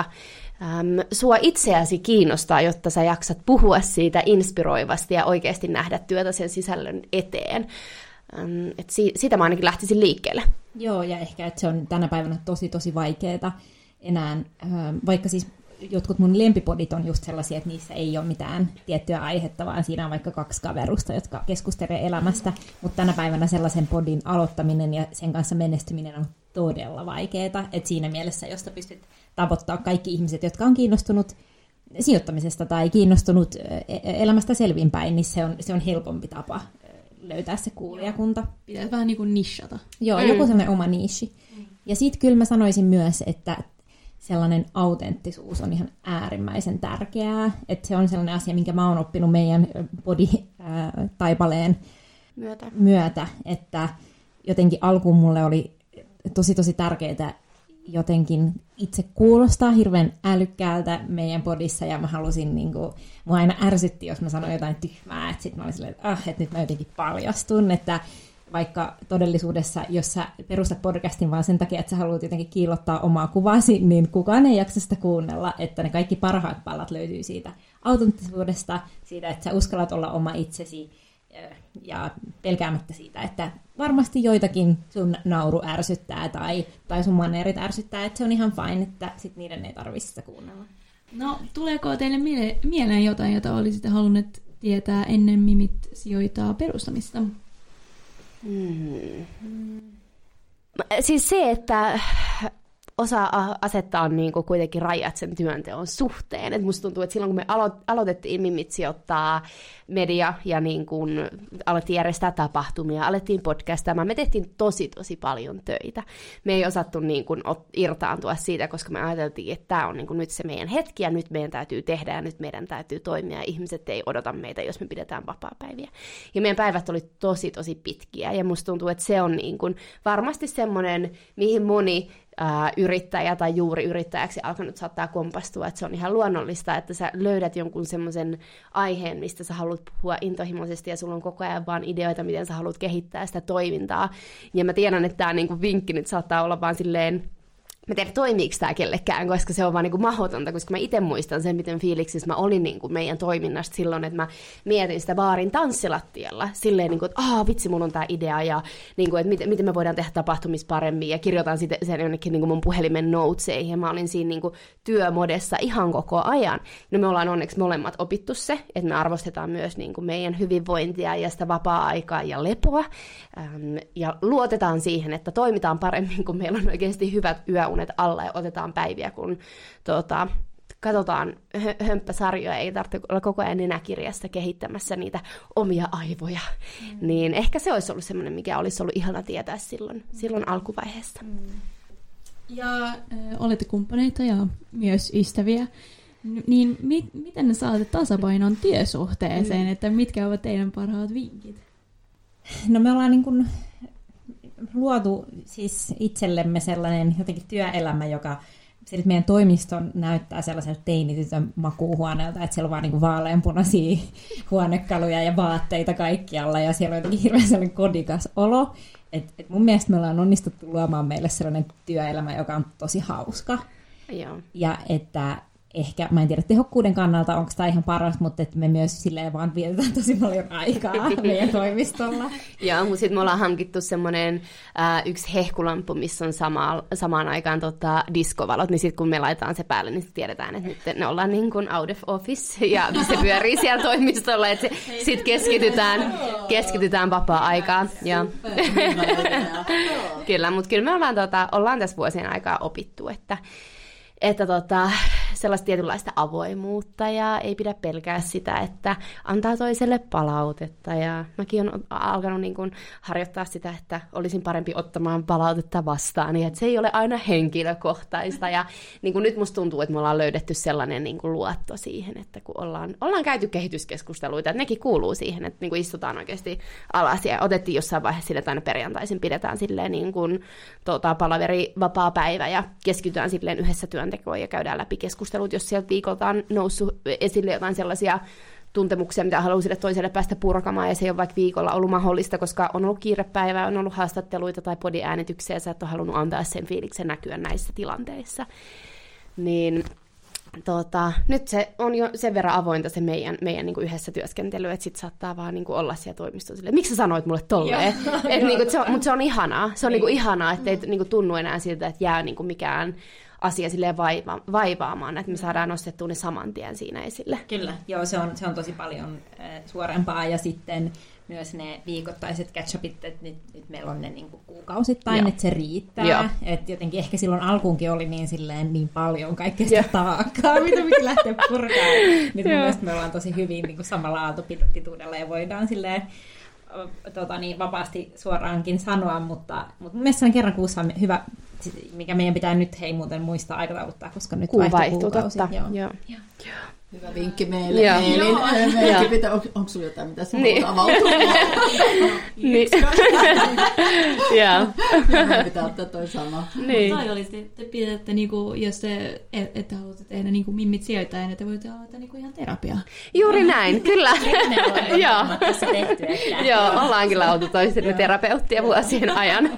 äm, sua itseäsi kiinnostaa, jotta sä jaksat puhua siitä inspiroivasti ja oikeasti nähdä työtä sen sisällön eteen. Et si- sitä mä ainakin lähtisin liikkeelle. Joo, ja ehkä että se on tänä päivänä tosi tosi vaikeaa enää, ähm, vaikka siis jotkut mun lempipodit on just sellaisia, että niissä ei ole mitään tiettyä aihetta, vaan siinä on vaikka kaksi kaverusta, jotka keskustelee elämästä. Mutta tänä päivänä sellaisen podin aloittaminen ja sen kanssa menestyminen on todella vaikeaa. Että siinä mielessä, josta pystyt tavoittaa kaikki ihmiset, jotka on kiinnostunut sijoittamisesta tai kiinnostunut e-, elämästä selvinpäin, niin se on, se on helpompi tapa löytää se kuulijakunta. Pitää vähän niin kuin nishata. Joo, mm. joku sellainen oma nishi. Ja sitten kyllä mä sanoisin myös, että sellainen autenttisuus on ihan äärimmäisen tärkeää. Että se on sellainen asia, minkä mä oon oppinut meidän body-taipaleen myötä. myötä, että jotenkin alkuun mulle oli tosi tosi tärkeää jotenkin itse kuulostaa hirveän älykkäältä meidän podissa ja mä halusin, niin kuin, mua aina ärsytti, jos mä sanoin jotain tyhmää, että sitten mä olin silleen, että, ah, että nyt mä jotenkin paljastun, että vaikka todellisuudessa, jos sä perustat podcastin vaan sen takia, että sä haluat jotenkin kiillottaa omaa kuvasi, niin kukaan ei jaksa sitä kuunnella, että ne kaikki parhaat palat löytyy siitä autenttisuudesta, siitä, että sä uskallat olla oma itsesi ja pelkäämättä siitä, että varmasti joitakin sun nauru ärsyttää tai, tai sun maneerit ärsyttää, että se on ihan fine, että sit niiden ei tarvitse sitä kuunnella. No, tuleeko teille mieleen jotain, jota olisitte halunneet tietää ennen Mimit sijoittaa perustamista? Hmm. Siis se, että osaa asettaa niin kuin kuitenkin rajat sen työnteon suhteen. Et musta tuntuu, että silloin kun me alo- aloitettiin Mimit sijoittaa media ja niin kuin alettiin järjestää tapahtumia, alettiin podcastamaan, me tehtiin tosi tosi paljon töitä. Me ei osattu niin kuin irtaantua siitä, koska me ajateltiin, että tämä on niin kuin nyt se meidän hetki ja nyt meidän täytyy tehdä ja nyt meidän täytyy toimia ihmiset ei odota meitä, jos me pidetään vapaa-päiviä. Ja meidän päivät oli tosi tosi pitkiä ja musta tuntuu, että se on niin kuin varmasti semmoinen, mihin moni yrittäjä tai juuri yrittäjäksi alkanut saattaa kompastua, että se on ihan luonnollista, että sä löydät jonkun semmoisen aiheen, mistä sä haluat puhua intohimoisesti ja sulla on koko ajan vaan ideoita, miten sä haluat kehittää sitä toimintaa. Ja mä tiedän, että tämä niinku vinkki nyt saattaa olla vaan silleen mä tiedän, toimiiko tämä kellekään, koska se on vaan niin kuin mahdotonta, koska mä itse muistan sen, miten fiiliksissä mä olin niin kuin meidän toiminnasta silloin, että mä mietin sitä baarin tanssilattialla, silleen, niin kuin, että aah, vitsi, mulla on tämä idea, ja niin kuin, että miten, miten me voidaan tehdä tapahtumista paremmin, ja kirjoitan sitten sen jonnekin niin kuin mun puhelimen noteseihin, ja mä olin siinä niin kuin työmodessa ihan koko ajan. No me ollaan onneksi molemmat opittu se, että me arvostetaan myös niin kuin meidän hyvinvointia ja sitä vapaa-aikaa ja lepoa, ja luotetaan siihen, että toimitaan paremmin, kun meillä on oikeasti hyvät yö unet alla ja otetaan päiviä, kun tota, katsotaan hömppäsarjoja, ei tarvitse olla koko ajan nenäkirjasta kehittämässä niitä omia aivoja. Mm. Niin ehkä se olisi ollut semmoinen, mikä olisi ollut ihana tietää silloin, mm. silloin alkuvaiheessa. Mm. Ja äh, olette kumppaneita ja myös ystäviä. Niin mi- miten saatte tasapainon työsuhteeseen, mm. että mitkä ovat teidän parhaat vinkit? No me ollaan niin kuin luotu siis itsellemme sellainen jotenkin työelämä, joka sitten meidän toimiston näyttää sellaiselta teinitytön makuuhuoneelta, että siellä on vaan niin vaaleanpunaisia huonekaluja ja vaatteita kaikkialla, ja siellä on jotenkin hirveän sellainen kodikas olo. Et, et mun mielestä me ollaan onnistuttu luomaan meille sellainen työelämä, joka on tosi hauska. Joo. Ja että ehkä, mä en tiedä tehokkuuden kannalta, onko tämä ihan paras, mutta että me myös silleen vaan vietetään tosi paljon aikaa meidän toimistolla. Joo, mutta sitten me ollaan hankittu semmoinen äh, yksi hehkulampu, missä on sama, samaan aikaan tota, diskovalot, niin sitten kun me laitetaan se päälle, niin tiedetään, että nyt ne ollaan niin kuin out of office ja se pyörii siellä toimistolla, että sitten keskitytään, keskitytään vapaa-aikaan. Ja... kyllä, mutta kyllä me ollaan, tota, ollaan tässä vuosien aikaa opittu, että että tota, sellaista tietynlaista avoimuutta ja ei pidä pelkää sitä, että antaa toiselle palautetta. Ja mäkin olen alkanut niin kuin harjoittaa sitä, että olisin parempi ottamaan palautetta vastaan, niin että se ei ole aina henkilökohtaista. Ja niin kuin nyt musta tuntuu, että me ollaan löydetty sellainen niin kuin luotto siihen, että kun ollaan, ollaan käyty kehityskeskusteluita, että nekin kuuluu siihen, että niin kuin istutaan oikeasti alas ja otettiin jossain vaiheessa sille, että aina perjantaisin pidetään silleen niin kuin, tota, palaveri vapaa päivä ja keskitytään silleen yhdessä työntekoon ja käydään läpi keskustelua keskustelut, jos sieltä viikolta on noussut esille jotain sellaisia tuntemuksia, mitä haluaa sille toiselle päästä purkamaan, ja se ei ole vaikka viikolla ollut mahdollista, koska on ollut kiirepäivä, on ollut haastatteluita tai podiäänityksiä, ja sä et ole halunnut antaa sen fiiliksen näkyä näissä tilanteissa. Niin tota, nyt se on jo sen verran avointa se meidän, meidän niin kuin yhdessä työskentely, että sit saattaa vaan niin kuin olla siellä toimistossa silleen, miksi sä sanoit mulle tolleen? niin kuin, se on, mutta se on ihanaa, se on niin kuin ihanaa, että ei niin kuin tunnu enää siltä, että jää niin kuin mikään asia silleen vaiva, vaivaamaan, että me saadaan nostettua ne saman tien siinä esille. Kyllä, joo, se on, se on tosi paljon äh, suorempaa ja sitten myös ne viikoittaiset catch-upit, että nyt, nyt meillä on ne niin kuin kuukausittain, Joo. että se riittää. Että jotenkin ehkä silloin alkuunkin oli niin, silleen, niin paljon kaikkea sitä taakkaa, mitä piti lähteä purkaan. Nyt mun mielestä me ollaan tosi hyvin niin kuin samalla aaltopituudella ja voidaan silleen tota, niin, vapaasti suoraankin sanoa, mutta, mutta mun mielestä se on kerran kuussa hyvä mikä meidän pitää nyt hei muuten muistaa aikatauluttaa, koska nyt Kuu vaihtuu, vaihtuu kuukausi. Totta. Joo. Joo. Joo. Hyvä vinkki meille. Joo. Meille. Joo. Pitää, on, onko sulla jotain, mitä sä niin. avautua? niin. Joo. pitää ottaa toi sama. Niin. Tai olisi, te pidätte, niinku, jos te ette haluatte tehdä niinku mimmit sijoittajia, niin te voitte aloittaa niinku ihan terapiaa. Juuri näin, kyllä. Joo. Joo, ollaan kyllä oltu toisille terapeuttia vuosien ajan.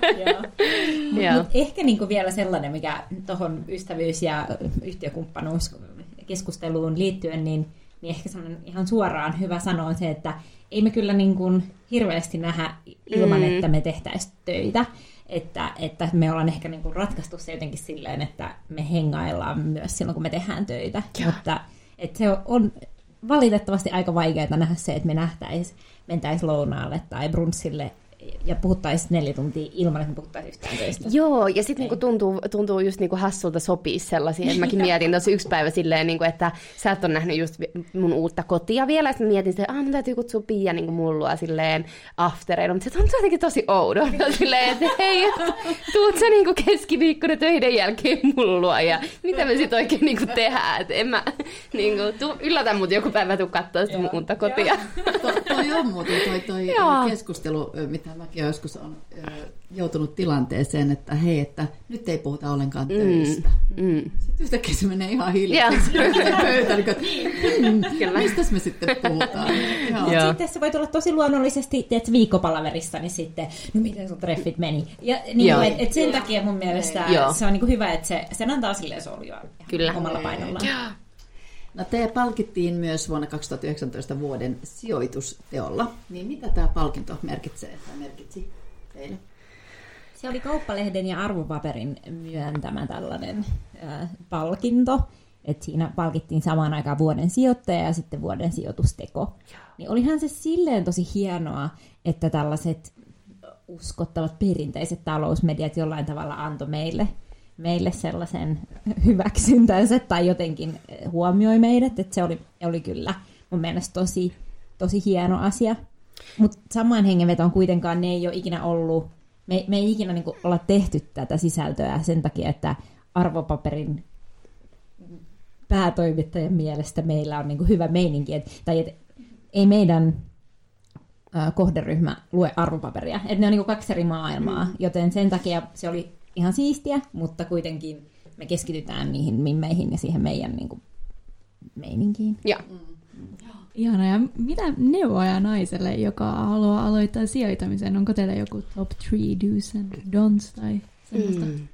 Mutta ehkä niinku vielä sellainen, mikä tuohon ystävyys- ja yhtiökumppanuus keskusteluun liittyen, niin, niin ehkä ihan suoraan hyvä sanoa on se, että ei me kyllä niin kuin hirveästi nähdä ilman, mm. että me tehtäisiin töitä. Että, että me ollaan ehkä niin kuin ratkaistu se jotenkin silleen, että me hengaillaan myös silloin, kun me tehdään töitä. Joo. Mutta että se on valitettavasti aika vaikeaa nähdä se, että me nähtäisiin, mentäisiin lounaalle tai brunssille ja puhuttaisiin neljä tuntia ilman, että me puhuttaisiin yhtään töistä. Joo, ja sitten niinku tuntuu, tuntuu just niinku hassulta sopii sellaisia, että mäkin mietin tuossa yksi päivä silleen, niinku, että sä et ole nähnyt just mun uutta kotia vielä, että mietin että ah, mun täytyy kutsua Pia niinku mullua silleen aftereilla, mutta se tuntuu jotenkin tosi oudolta silleen, että hei, tuut sä niinku keskiviikkona töiden jälkeen mullua ja mitä me sitten oikein niinku tehdään, että en mä niinku, tuu, yllätä mut joku päivä tuu katsoa sitä mun uutta kotia. To, toi on muuten toi, toi keskustelu, mitä mäkin joskus on joutunut tilanteeseen, että hei, että nyt ei puhuta ollenkaan mm. töistä. Mm. Sitten yhtäkkiä se menee ihan hiljaaksi pöytään, niin mm, mistä me sitten puhutaan. Joo. Sitten se voi tulla tosi luonnollisesti, tiedätkö, viikkopalaverissa, niin sitten, no miten sun treffit meni. Ja niin, et, et sen takia mun mielestä Joo. se on niin kuin hyvä, että se, sen antaa silleen soljua Kyllä. omalla painollaan. Joo. No te palkittiin myös vuonna 2019 vuoden sijoitusteolla. Niin mitä tämä palkinto merkitsee tai merkitsi teille? Se oli kauppalehden ja arvopaperin myöntämä tällainen äh, palkinto. Et siinä palkittiin samaan aikaan vuoden sijoittaja ja sitten vuoden sijoitusteko. Niin olihan se silleen tosi hienoa, että tällaiset uskottavat perinteiset talousmediat jollain tavalla antoi meille meille sellaisen hyväksyntänsä tai jotenkin huomioi meidät, että se oli, oli kyllä mun mielestä tosi, tosi hieno asia. Mutta samaan hengenvetoon kuitenkaan ne ei ole ikinä ollut, me, me ei ikinä niin kuin, olla tehty tätä sisältöä sen takia, että arvopaperin päätoimittajan mielestä meillä on niin kuin, hyvä meininki, et, tai et, ei meidän kohderyhmä lue arvopaperia. Et ne on niin kuin kaksi eri maailmaa, joten sen takia se oli ihan siistiä, mutta kuitenkin me keskitytään niihin mimmeihin ja siihen meidän niin kuin, meininkiin. Ja. Mm. Ihana. Ja mitä neuvoja naiselle, joka haluaa aloittaa sijoitamisen? Onko teillä joku top three do's and don'ts tai semmoista? Mm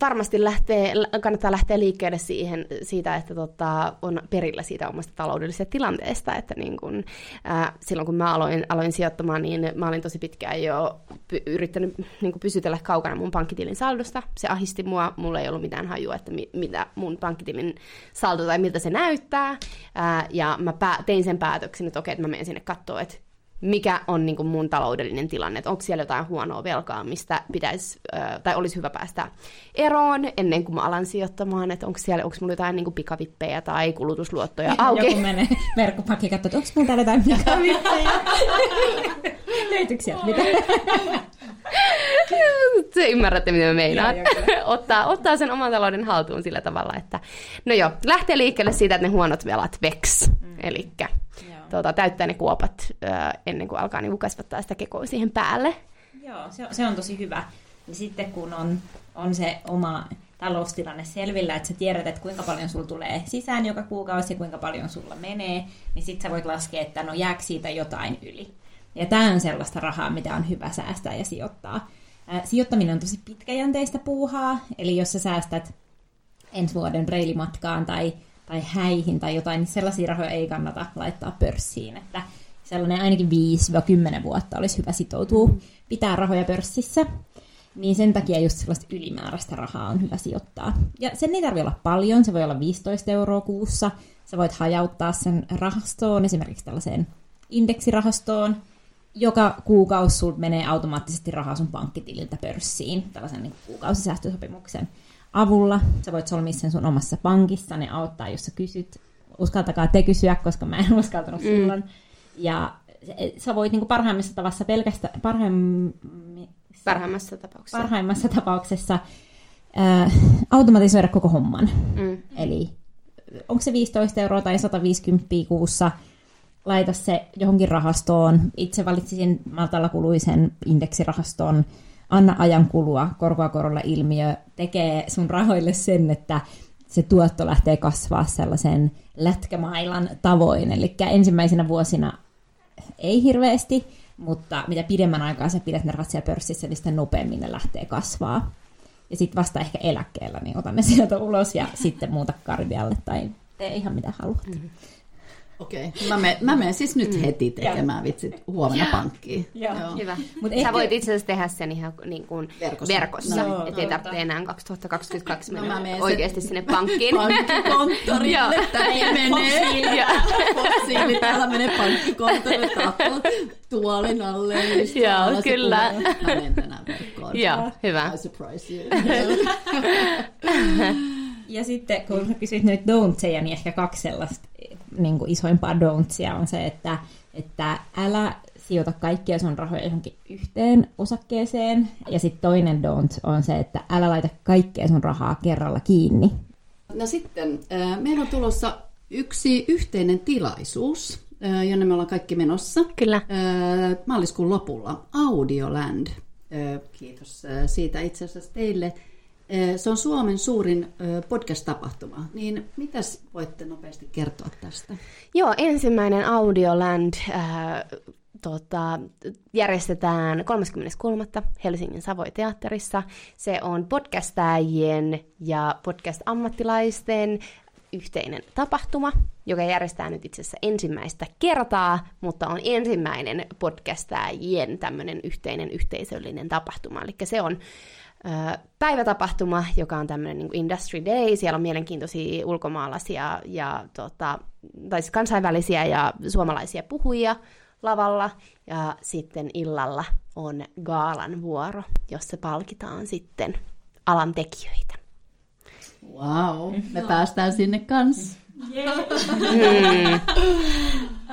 varmasti lähtee, kannattaa lähteä liikkeelle siihen, siitä, että tota, on perillä siitä omasta taloudellisesta tilanteesta. Että niin kun, ää, silloin kun mä aloin, aloin sijoittamaan, niin mä olin tosi pitkään jo py- yrittänyt niin pysytellä kaukana mun pankkitilin saldosta. Se ahisti mua, mulla ei ollut mitään hajua, että mi- mitä mun pankkitilin saldo tai miltä se näyttää. Ää, ja mä pää- tein sen päätöksen, että okei, että mä menen sinne katsoa, että mikä on niin kuin mun taloudellinen tilanne, että onko siellä jotain huonoa velkaa, mistä pitäisi, tai olisi hyvä päästä eroon ennen kuin mä alan sijoittamaan, että onko siellä, onko mulla jotain niin kuin pikavippejä tai kulutusluottoja auki. Joku menee verkkopankkiin katsoa, että onko mulla täällä jotain pikavippejä. Löytyykö sieltä mitä? Se ymmärrätte, mitä mä meinaan. ottaa, ottaa sen oman talouden haltuun sillä tavalla, että no joo, lähtee liikkeelle siitä, että ne huonot velat veks. Mm. Elikkä tuota, täyttää ne kuopat ö, ennen kuin alkaa niin kasvattaa sitä kekoa siihen päälle. Joo, se, se on tosi hyvä. Ja sitten kun on, on se oma taloustilanne selvillä, että sä tiedät, että kuinka paljon sulla tulee sisään joka kuukausi ja kuinka paljon sulla menee, niin sitten sä voit laskea, että no jääkö siitä jotain yli. Ja tämä on sellaista rahaa, mitä on hyvä säästää ja sijoittaa. Ää, sijoittaminen on tosi pitkäjänteistä puuhaa, eli jos sä säästät ensi vuoden reilimatkaan tai tai häihin tai jotain, niin sellaisia rahoja ei kannata laittaa pörssiin. Että sellainen ainakin 5-10 vuotta olisi hyvä sitoutua pitää rahoja pörssissä. Niin sen takia just sellaista ylimääräistä rahaa on hyvä sijoittaa. Ja sen ei tarvitse olla paljon, se voi olla 15 euroa kuussa. Sä voit hajauttaa sen rahastoon, esimerkiksi tällaiseen indeksirahastoon. Joka kuukausi sul menee automaattisesti rahaa sun pankkitililtä pörssiin, tällaisen niin kuukausisäästösopimuksen avulla. Sä voit solmia sen sun omassa pankissa, ne auttaa, jos sä kysyt. Uskaltakaa te kysyä, koska mä en uskaltanut mm. silloin. Ja sä voit niin parhaimmassa tavassa pelkästään, parhaimmissa, parhaimmassa tapauksessa, parhaimmassa tapauksessa ää, automatisoida koko homman. Mm. Eli onko se 15 euroa tai 150 kuussa, laita se johonkin rahastoon. Itse valitsisin matala kuluisen indeksirahastoon anna ajan kulua, korkoa korolla ilmiö tekee sun rahoille sen, että se tuotto lähtee kasvaa sellaisen lätkämailan tavoin. Eli ensimmäisenä vuosina ei hirveästi, mutta mitä pidemmän aikaa sä pidät ne rahat pörssissä, niin sitä nopeammin ne lähtee kasvaa. Ja sitten vasta ehkä eläkkeellä, niin otan ne sieltä ulos ja sitten muuta kardialle tai tee ihan mitä haluat. Mm-hmm. Okei, okay. mä, menen, mä menen siis nyt heti tekemään vitsit huomenna pankkiin. Joo. Hyvä. Mut Sä ehkä- voit itse asiassa tehdä sen ihan niin kuin Verkossa. verkossa, No, ettei tarvitse enää 2022 No, mennä menen oikeasti sen- sinne pankkiin. Pankkikonttorille, tänne menee. Fossiili, täällä menee pankkikonttorille, tuolin alle. ja Joo, ja kyllä. Mä menen tänään verkkoon. Joo, hyvä. I surprise you. Ja sitten kun sä kysyt nyt don'tseja, niin ehkä kaksi sellaista niin kuin isoimpaa don'tsia on se, että, että älä sijoita kaikkia sun rahoja johonkin yhteen osakkeeseen. Ja sitten toinen don't on se, että älä laita kaikkea sun rahaa kerralla kiinni. No sitten, äh, meillä on tulossa yksi yhteinen tilaisuus, äh, jonne me ollaan kaikki menossa. Kyllä. Äh, Maaliskuun lopulla Audioland. Kiitos siitä itse asiassa teille. Äh, Se on Suomen suurin podcast-tapahtuma. Niin mitäs voitte nopeasti kertoa tästä? Joo, ensimmäinen Audioland äh, tota, järjestetään 33. Helsingin Savoy-teatterissa. Se on podcastajien ja podcast-ammattilaisten yhteinen tapahtuma, joka järjestää nyt itse asiassa ensimmäistä kertaa, mutta on ensimmäinen podcastajien tämmöinen yhteinen yhteisöllinen tapahtuma. Eli se on päivätapahtuma, joka on tämmöinen niin industry day. Siellä on mielenkiintoisia ulkomaalaisia ja tota, tai siis kansainvälisiä ja suomalaisia puhujia lavalla. Ja sitten illalla on gaalan vuoro, jossa palkitaan sitten alan tekijöitä. Wow, me päästään sinne kanssa.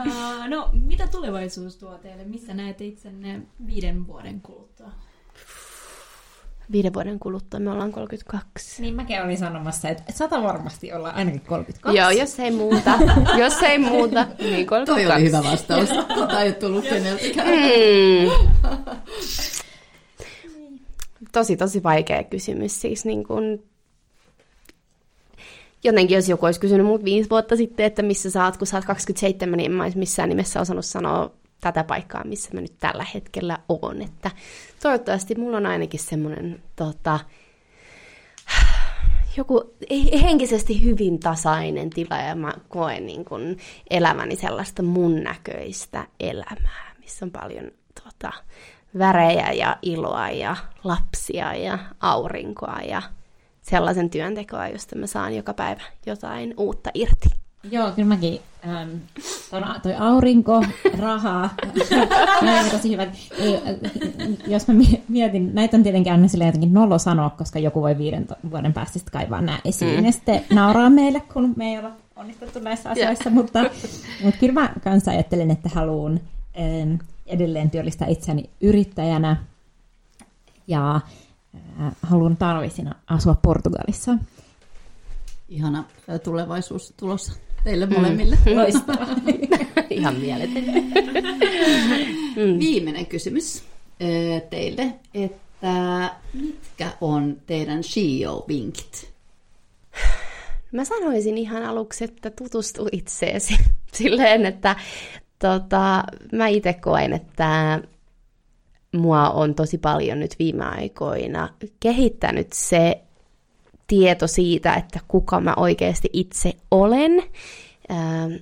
Uh, no, mitä tulevaisuus tuo teille? Missä näette itsenne viiden vuoden kuluttua? Viiden vuoden kuluttua me ollaan 32. Niin mäkin olin sanomassa, että sata varmasti olla ainakin 32. Joo, jos ei muuta. jos ei muuta, niin 32. Toi oli hyvä vastaus. Tota ei tullut keneltäkään. Mm. Tosi, tosi vaikea kysymys. Siis niin kun... Jotenkin jos joku olisi kysynyt mut viisi vuotta sitten, että missä sä oot, kun sä oot 27, niin en mä olisi missään nimessä osannut sanoa tätä paikkaa, missä mä nyt tällä hetkellä oon. Että toivottavasti mulla on ainakin semmoinen tota, joku henkisesti hyvin tasainen tila ja mä koen niin kuin elämäni sellaista mun näköistä elämää, missä on paljon tota, värejä ja iloa ja lapsia ja aurinkoa ja sellaisen työntekoa, josta mä saan joka päivä jotain uutta irti. Joo, kyllä mäkin. Ähm, toi, toi aurinko, rahaa, ne on tosi hyvät. Ei, äh, Jos mä mie- mietin, näitä on tietenkin aina silleen jotenkin nolo sanoa, koska joku voi viiden vuoden päästä sitten kaivaa nämä esiin mm. ja sitten nauraa meille, kun me ei olla onnistuttu näissä asioissa, mutta, mutta kyllä mä kanssa ajattelen, että haluan ähm, edelleen työllistää itseäni yrittäjänä ja äh, haluan talvisina asua Portugalissa. Ihana tulevaisuus tulossa teille molemmille. Loistavaa. Ihan mieletön. Viimeinen kysymys ä, teille, että mitkä on teidän CEO-vinkit? Mä sanoisin ihan aluksi, että tutustu itseesi silleen, että tota, mä itse koen, että mua on tosi paljon nyt viime aikoina kehittänyt se tieto siitä, että kuka mä oikeasti itse olen. Ähm,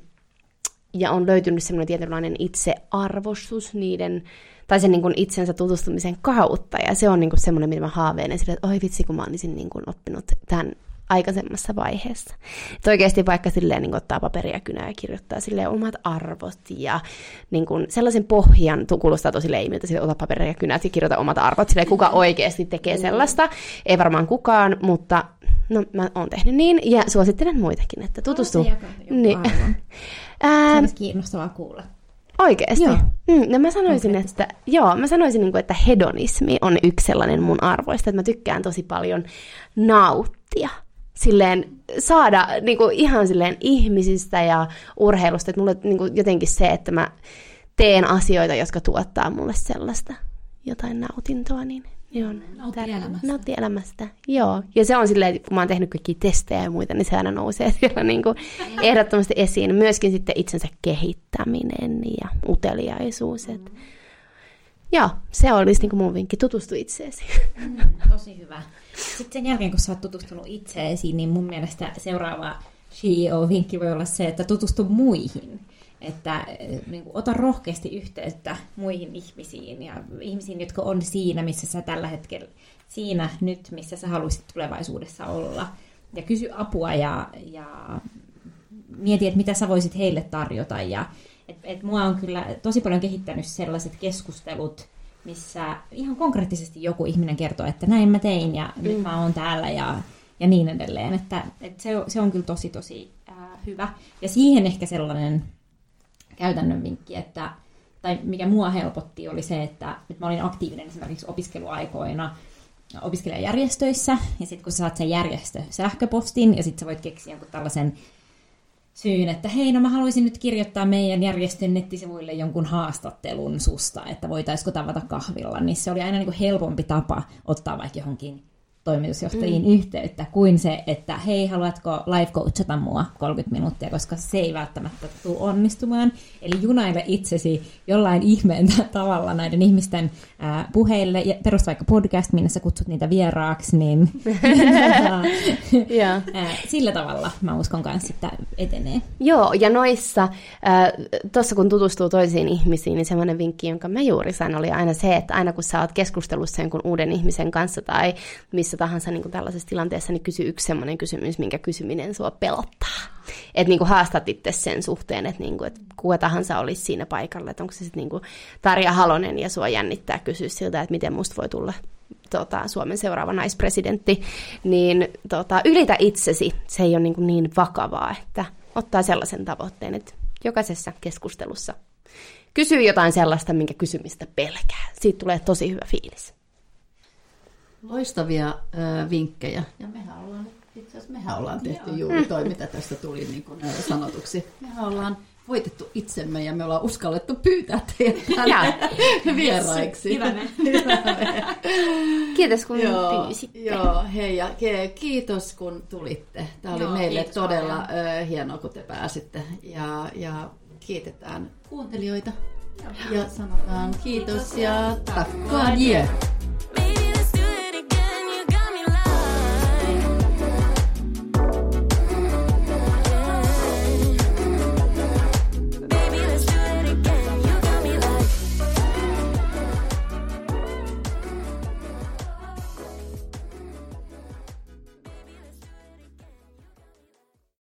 ja on löytynyt semmoinen tietynlainen itsearvostus niiden, tai sen niin kuin itsensä tutustumisen kautta. Ja se on niin kuin semmoinen, mitä mä haaveilen sille, että oi vitsi, kun mä olisin niin kuin oppinut tämän aikaisemmassa vaiheessa. Että oikeasti vaikka silleen niin ottaa paperia ja kynää ja kirjoittaa silleen omat arvot ja niin kuin sellaisen pohjan, tu- kuulostaa tosi leimiltä, sille ota paperia ja kynät ja kirjoita omat arvot, silleen kuka oikeasti tekee sellaista. Ei varmaan kukaan, mutta no mä oon tehnyt niin ja suosittelen muitakin, että tutustu. Jonkun Niin. Se Ää, olisi kiinnostavaa kuulla. Oikeasti? Joo. Mm, no mä sanoisin, että, joo, mä sanoisin, niin kuin, että hedonismi on yksi sellainen mun arvoista, että mä tykkään tosi paljon nauttia. Silleen saada niin kuin, ihan silleen ihmisistä ja urheilusta, että mulle niin kuin, jotenkin se, että mä teen asioita, jotka tuottaa mulle sellaista jotain nautintoa, niin ne on Nautti tärkeää. elämästä. Nautti elämästä, joo. Ja se on silleen, että kun mä oon tehnyt kaikkia testejä ja muita, niin se aina nousee siellä niin kuin ehdottomasti esiin. Myöskin sitten itsensä kehittäminen ja uteliaisuus. Et... Joo, se olisi niin kuin mun vinkki, tutustu itseesi. Tosi hyvä. Sitten sen jälkeen, kun sä oot tutustunut itseesi, niin mun mielestä seuraava CEO-vinkki voi olla se, että tutustu muihin. että niin kuin, ota rohkeasti yhteyttä muihin ihmisiin ja ihmisiin, jotka on siinä, missä sä tällä hetkellä, siinä nyt, missä sä haluaisit tulevaisuudessa olla. Ja kysy apua ja, ja mieti, että mitä sä voisit heille tarjota. Ja, et, et mua on kyllä tosi paljon kehittänyt sellaiset keskustelut, missä ihan konkreettisesti joku ihminen kertoo, että näin mä tein ja mm. nyt mä oon täällä ja, ja niin edelleen. Että, että se, se on kyllä tosi tosi ää, hyvä. Ja siihen ehkä sellainen käytännön vinkki, että, tai mikä mua helpotti oli se, että, että mä olin aktiivinen esimerkiksi opiskeluaikoina opiskelijajärjestöissä, ja sitten kun sä saat sen järjestö sähköpostin, ja sitten sä voit keksiä jonkun tällaisen syyn, että hei, no mä haluaisin nyt kirjoittaa meidän järjestön nettisivuille jonkun haastattelun susta, että voitaisiko tavata kahvilla, niin se oli aina niin kuin helpompi tapa ottaa vaikka johonkin toimitusjohtajiin mm. yhteyttä kuin se, että hei, haluatko live coachata mua 30 minuuttia, koska se ei välttämättä tule onnistumaan. Eli junaile itsesi jollain ihmeen tavalla näiden ihmisten ää, puheille ja perusta vaikka podcast, minne sä kutsut niitä vieraaksi, niin yeah. sillä tavalla mä uskon kanssa, että etenee. Joo, ja noissa, tuossa kun tutustuu toisiin ihmisiin, niin semmoinen vinkki, jonka mä juuri sain, oli aina se, että aina kun sä oot keskustelussa jonkun uuden ihmisen kanssa tai missä tahansa niin kuin tällaisessa tilanteessa, niin kysy yksi semmoinen kysymys, minkä kysyminen sua pelottaa. Että niin haastat itse sen suhteen, että, niin kuin, että kuka tahansa olisi siinä paikalla, että onko se sitten niin Tarja Halonen ja sua jännittää kysyä siltä, että miten musta voi tulla tota, Suomen seuraava naispresidentti, niin tota, ylitä itsesi, se ei ole niin, kuin niin vakavaa, että ottaa sellaisen tavoitteen, että jokaisessa keskustelussa kysyy jotain sellaista, minkä kysymistä pelkää. Siitä tulee tosi hyvä fiilis. Loistavia ö, vinkkejä. Ja mehän ollaan, itse asiassa mehän ollaan tehty Joo. juuri toi, mitä tästä tuli niin kuin, sanotuksi. Mehän ollaan voitettu itsemme ja me ollaan uskallettu pyytää teidät vieraiksi. Hyvä Kiitos kun joo, pyysitte. Joo, hei ja kiitos kun tulitte. Tämä oli joo, meille todella paljon. hienoa, kun te pääsitte. Ja, ja kiitetään kuuntelijoita. Joo. Ja sanotaan kiitos, kiitos ja takka